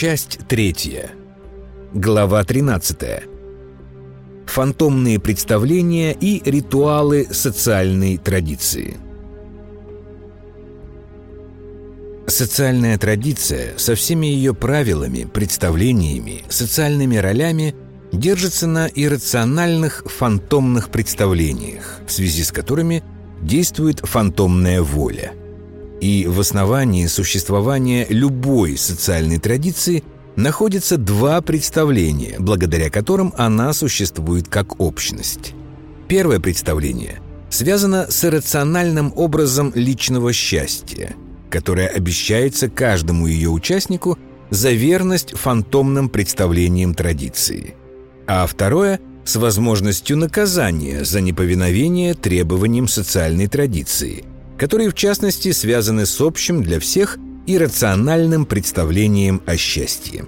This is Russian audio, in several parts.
Часть третья. Глава 13. Фантомные представления и ритуалы социальной традиции. Социальная традиция со всеми ее правилами, представлениями, социальными ролями держится на иррациональных фантомных представлениях, в связи с которыми действует фантомная воля. И в основании существования любой социальной традиции находятся два представления, благодаря которым она существует как общность. Первое представление связано с иррациональным образом личного счастья, которое обещается каждому ее участнику за верность фантомным представлениям традиции. А второе – с возможностью наказания за неповиновение требованиям социальной традиции – которые в частности связаны с общим для всех иррациональным представлением о счастье.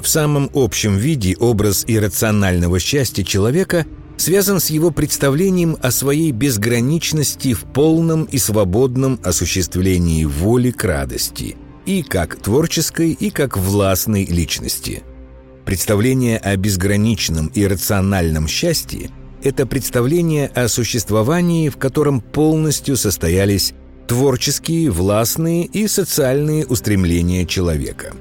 В самом общем виде образ иррационального счастья человека связан с его представлением о своей безграничности в полном и свободном осуществлении воли к радости и как творческой, и как властной личности. Представление о безграничном иррациональном счастье – это представление о существовании, в котором полностью состоялись творческие, властные и социальные устремления человека.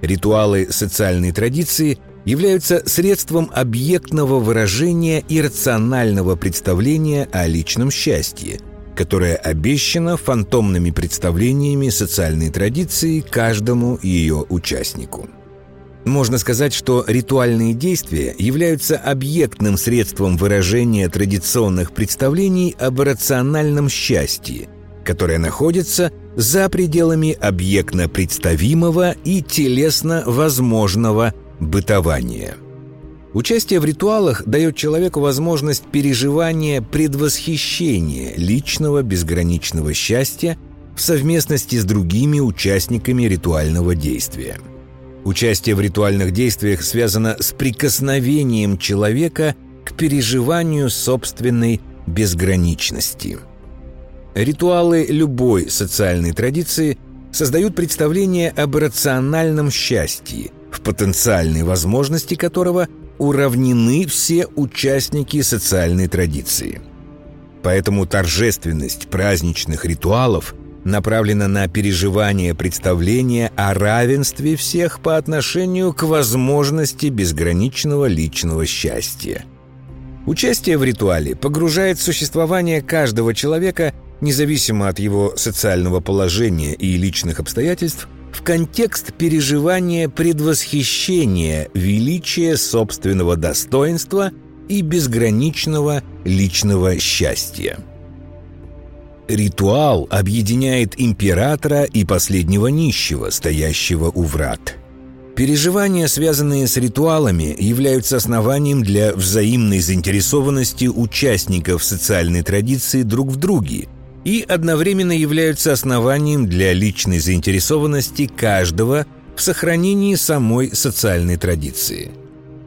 Ритуалы социальной традиции являются средством объектного выражения и рационального представления о личном счастье, которое обещано фантомными представлениями социальной традиции каждому ее участнику. Можно сказать, что ритуальные действия являются объектным средством выражения традиционных представлений об рациональном счастье, которое находится за пределами объектно представимого и телесно возможного бытования. Участие в ритуалах дает человеку возможность переживания предвосхищения личного безграничного счастья в совместности с другими участниками ритуального действия – Участие в ритуальных действиях связано с прикосновением человека к переживанию собственной безграничности. Ритуалы любой социальной традиции создают представление об рациональном счастье, в потенциальной возможности которого уравнены все участники социальной традиции. Поэтому торжественность праздничных ритуалов – направлена на переживание представления о равенстве всех по отношению к возможности безграничного личного счастья. Участие в ритуале погружает существование каждого человека, независимо от его социального положения и личных обстоятельств, в контекст переживания предвосхищения величия собственного достоинства и безграничного личного счастья. Ритуал объединяет императора и последнего нищего, стоящего у врат. Переживания, связанные с ритуалами, являются основанием для взаимной заинтересованности участников социальной традиции друг в друге и одновременно являются основанием для личной заинтересованности каждого в сохранении самой социальной традиции.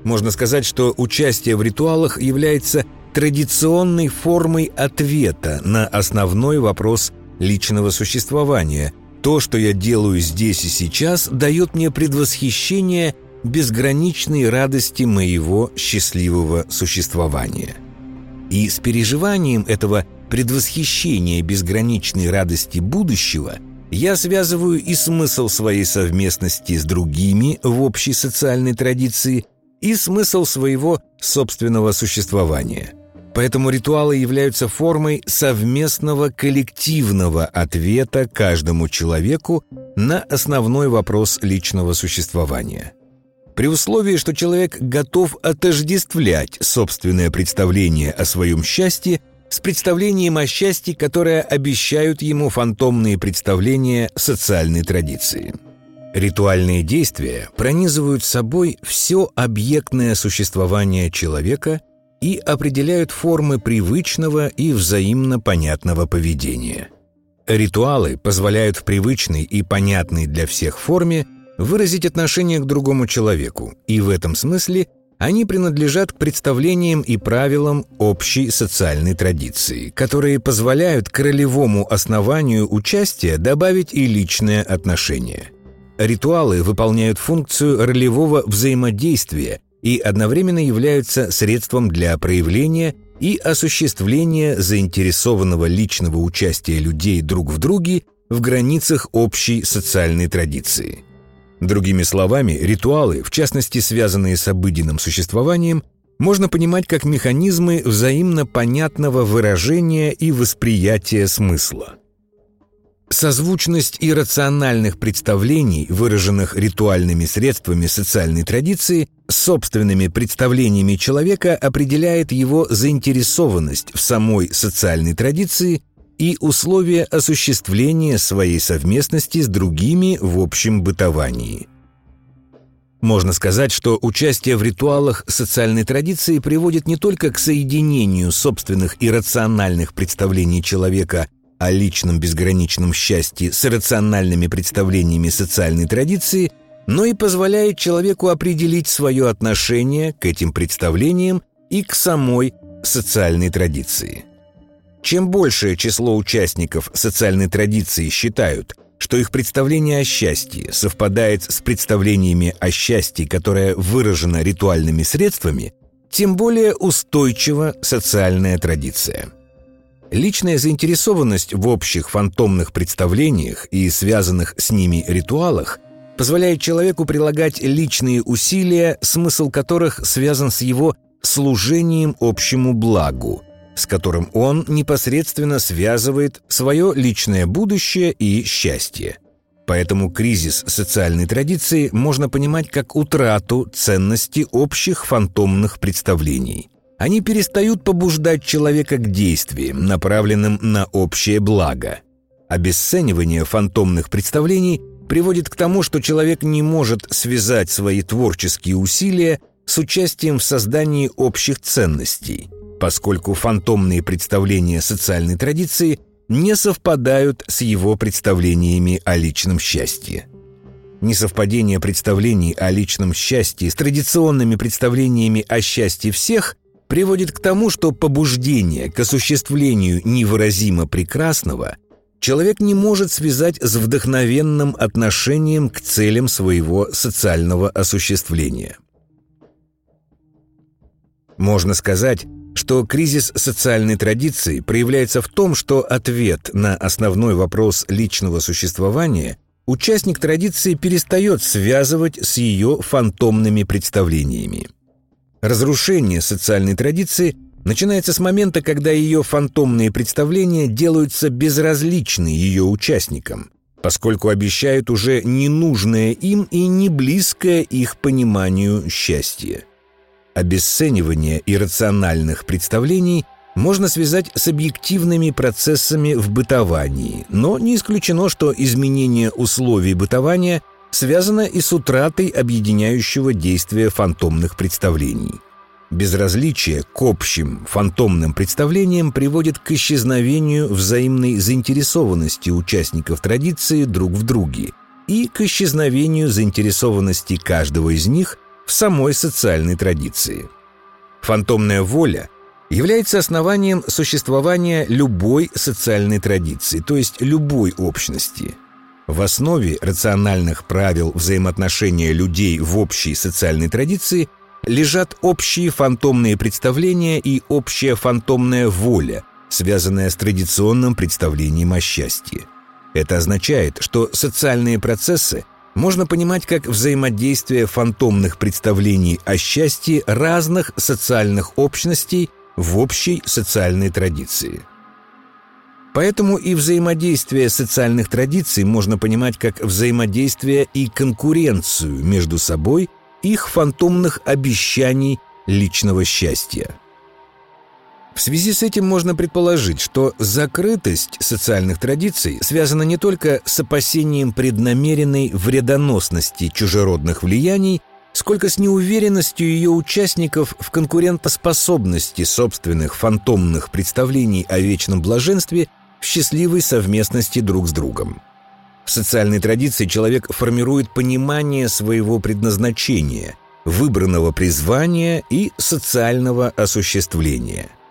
Можно сказать, что участие в ритуалах является традиционной формой ответа на основной вопрос личного существования. То, что я делаю здесь и сейчас, дает мне предвосхищение безграничной радости моего счастливого существования. И с переживанием этого предвосхищения безграничной радости будущего я связываю и смысл своей совместности с другими в общей социальной традиции, и смысл своего собственного существования – Поэтому ритуалы являются формой совместного коллективного ответа каждому человеку на основной вопрос личного существования. При условии, что человек готов отождествлять собственное представление о своем счастье с представлением о счастье, которое обещают ему фантомные представления социальной традиции. Ритуальные действия пронизывают собой все объектное существование человека – и определяют формы привычного и взаимно понятного поведения. Ритуалы позволяют в привычной и понятной для всех форме выразить отношение к другому человеку, и в этом смысле они принадлежат к представлениям и правилам общей социальной традиции, которые позволяют к ролевому основанию участия добавить и личное отношение – ритуалы выполняют функцию ролевого взаимодействия и одновременно являются средством для проявления и осуществления заинтересованного личного участия людей друг в друге в границах общей социальной традиции. Другими словами, ритуалы, в частности связанные с обыденным существованием, можно понимать как механизмы взаимно понятного выражения и восприятия смысла. Созвучность иррациональных представлений, выраженных ритуальными средствами социальной традиции, с собственными представлениями человека определяет его заинтересованность в самой социальной традиции и условия осуществления своей совместности с другими в общем бытовании. Можно сказать, что участие в ритуалах социальной традиции приводит не только к соединению собственных иррациональных представлений человека о личном безграничном счастье с рациональными представлениями социальной традиции, но и позволяет человеку определить свое отношение к этим представлениям и к самой социальной традиции. Чем большее число участников социальной традиции считают, что их представление о счастье совпадает с представлениями о счастье, которое выражено ритуальными средствами, тем более устойчива социальная традиция. Личная заинтересованность в общих фантомных представлениях и связанных с ними ритуалах позволяет человеку прилагать личные усилия, смысл которых связан с его служением общему благу – с которым он непосредственно связывает свое личное будущее и счастье. Поэтому кризис социальной традиции можно понимать как утрату ценности общих фантомных представлений. Они перестают побуждать человека к действиям, направленным на общее благо. Обесценивание фантомных представлений приводит к тому, что человек не может связать свои творческие усилия с участием в создании общих ценностей – поскольку фантомные представления социальной традиции не совпадают с его представлениями о личном счастье. Несовпадение представлений о личном счастье с традиционными представлениями о счастье всех приводит к тому, что побуждение к осуществлению невыразимо прекрасного человек не может связать с вдохновенным отношением к целям своего социального осуществления. Можно сказать, что кризис социальной традиции проявляется в том, что ответ на основной вопрос личного существования участник традиции перестает связывать с ее фантомными представлениями. Разрушение социальной традиции начинается с момента, когда ее фантомные представления делаются безразличны ее участникам, поскольку обещают уже ненужное им и не близкое их пониманию счастье. Обесценивание иррациональных представлений можно связать с объективными процессами в бытовании, но не исключено, что изменение условий бытования связано и с утратой объединяющего действия фантомных представлений. Безразличие к общим фантомным представлениям приводит к исчезновению взаимной заинтересованности участников традиции друг в друге и к исчезновению заинтересованности каждого из них в самой социальной традиции. Фантомная воля является основанием существования любой социальной традиции, то есть любой общности. В основе рациональных правил взаимоотношения людей в общей социальной традиции лежат общие фантомные представления и общая фантомная воля, связанная с традиционным представлением о счастье. Это означает, что социальные процессы можно понимать как взаимодействие фантомных представлений о счастье разных социальных общностей в общей социальной традиции. Поэтому и взаимодействие социальных традиций можно понимать как взаимодействие и конкуренцию между собой их фантомных обещаний личного счастья. В связи с этим можно предположить, что закрытость социальных традиций связана не только с опасением преднамеренной вредоносности чужеродных влияний, сколько с неуверенностью ее участников в конкурентоспособности собственных фантомных представлений о вечном блаженстве в счастливой совместности друг с другом. В социальной традиции человек формирует понимание своего предназначения, выбранного призвания и социального осуществления –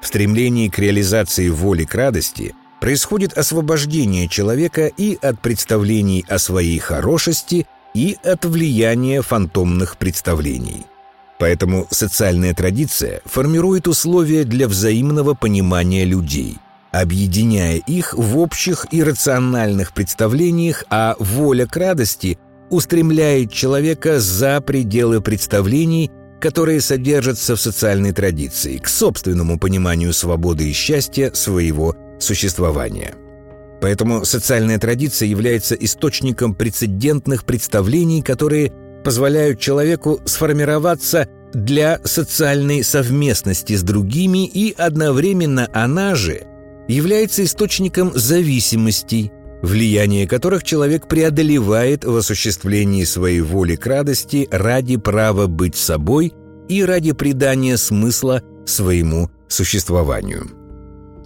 в стремлении к реализации воли к радости происходит освобождение человека и от представлений о своей хорошести, и от влияния фантомных представлений. Поэтому социальная традиция формирует условия для взаимного понимания людей, объединяя их в общих и рациональных представлениях, а воля к радости устремляет человека за пределы представлений, которые содержатся в социальной традиции, к собственному пониманию свободы и счастья своего существования. Поэтому социальная традиция является источником прецедентных представлений, которые позволяют человеку сформироваться для социальной совместности с другими, и одновременно она же является источником зависимостей, влияние которых человек преодолевает в осуществлении своей воли к радости ради права быть собой и ради придания смысла своему существованию.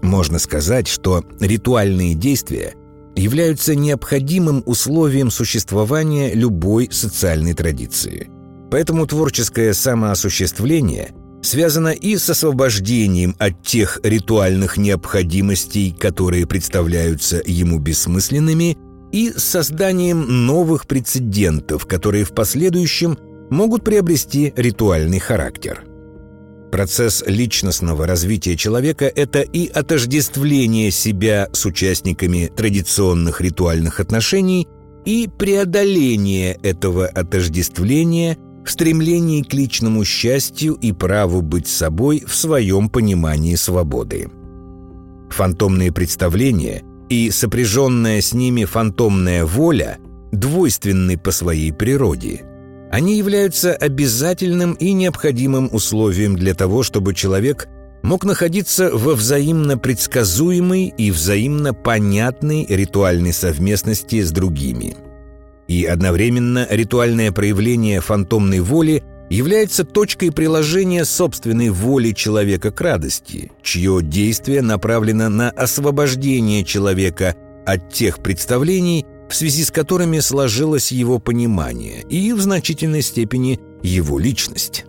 Можно сказать, что ритуальные действия являются необходимым условием существования любой социальной традиции. Поэтому творческое самоосуществление связано и с освобождением от тех ритуальных необходимостей, которые представляются ему бессмысленными, и с созданием новых прецедентов, которые в последующем могут приобрести ритуальный характер – Процесс личностного развития человека – это и отождествление себя с участниками традиционных ритуальных отношений, и преодоление этого отождествления стремлении к личному счастью и праву быть собой в своем понимании свободы. Фантомные представления и сопряженная с ними фантомная воля двойственны по своей природе – они являются обязательным и необходимым условием для того, чтобы человек мог находиться во взаимно предсказуемой и взаимно понятной ритуальной совместности с другими. И одновременно ритуальное проявление фантомной воли является точкой приложения собственной воли человека к радости, чье действие направлено на освобождение человека от тех представлений, в связи с которыми сложилось его понимание и в значительной степени его личность.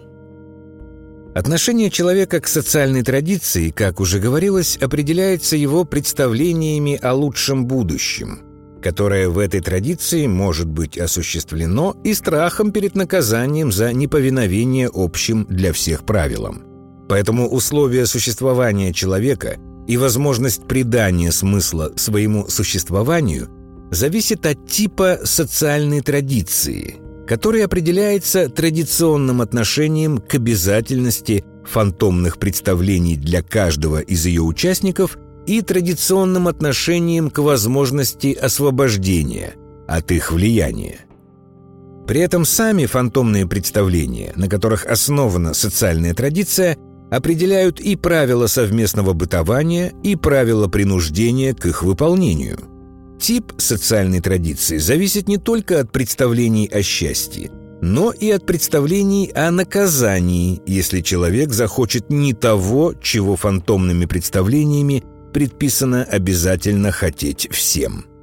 Отношение человека к социальной традиции, как уже говорилось, определяется его представлениями о лучшем будущем, которое в этой традиции может быть осуществлено и страхом перед наказанием за неповиновение общим для всех правилам. Поэтому условия существования человека и возможность придания смысла своему существованию – зависит от типа социальной традиции, который определяется традиционным отношением к обязательности фантомных представлений для каждого из ее участников и традиционным отношением к возможности освобождения от их влияния. При этом сами фантомные представления, на которых основана социальная традиция, определяют и правила совместного бытования, и правила принуждения к их выполнению – Тип социальной традиции зависит не только от представлений о счастье, но и от представлений о наказании, если человек захочет не того, чего фантомными представлениями предписано обязательно хотеть всем –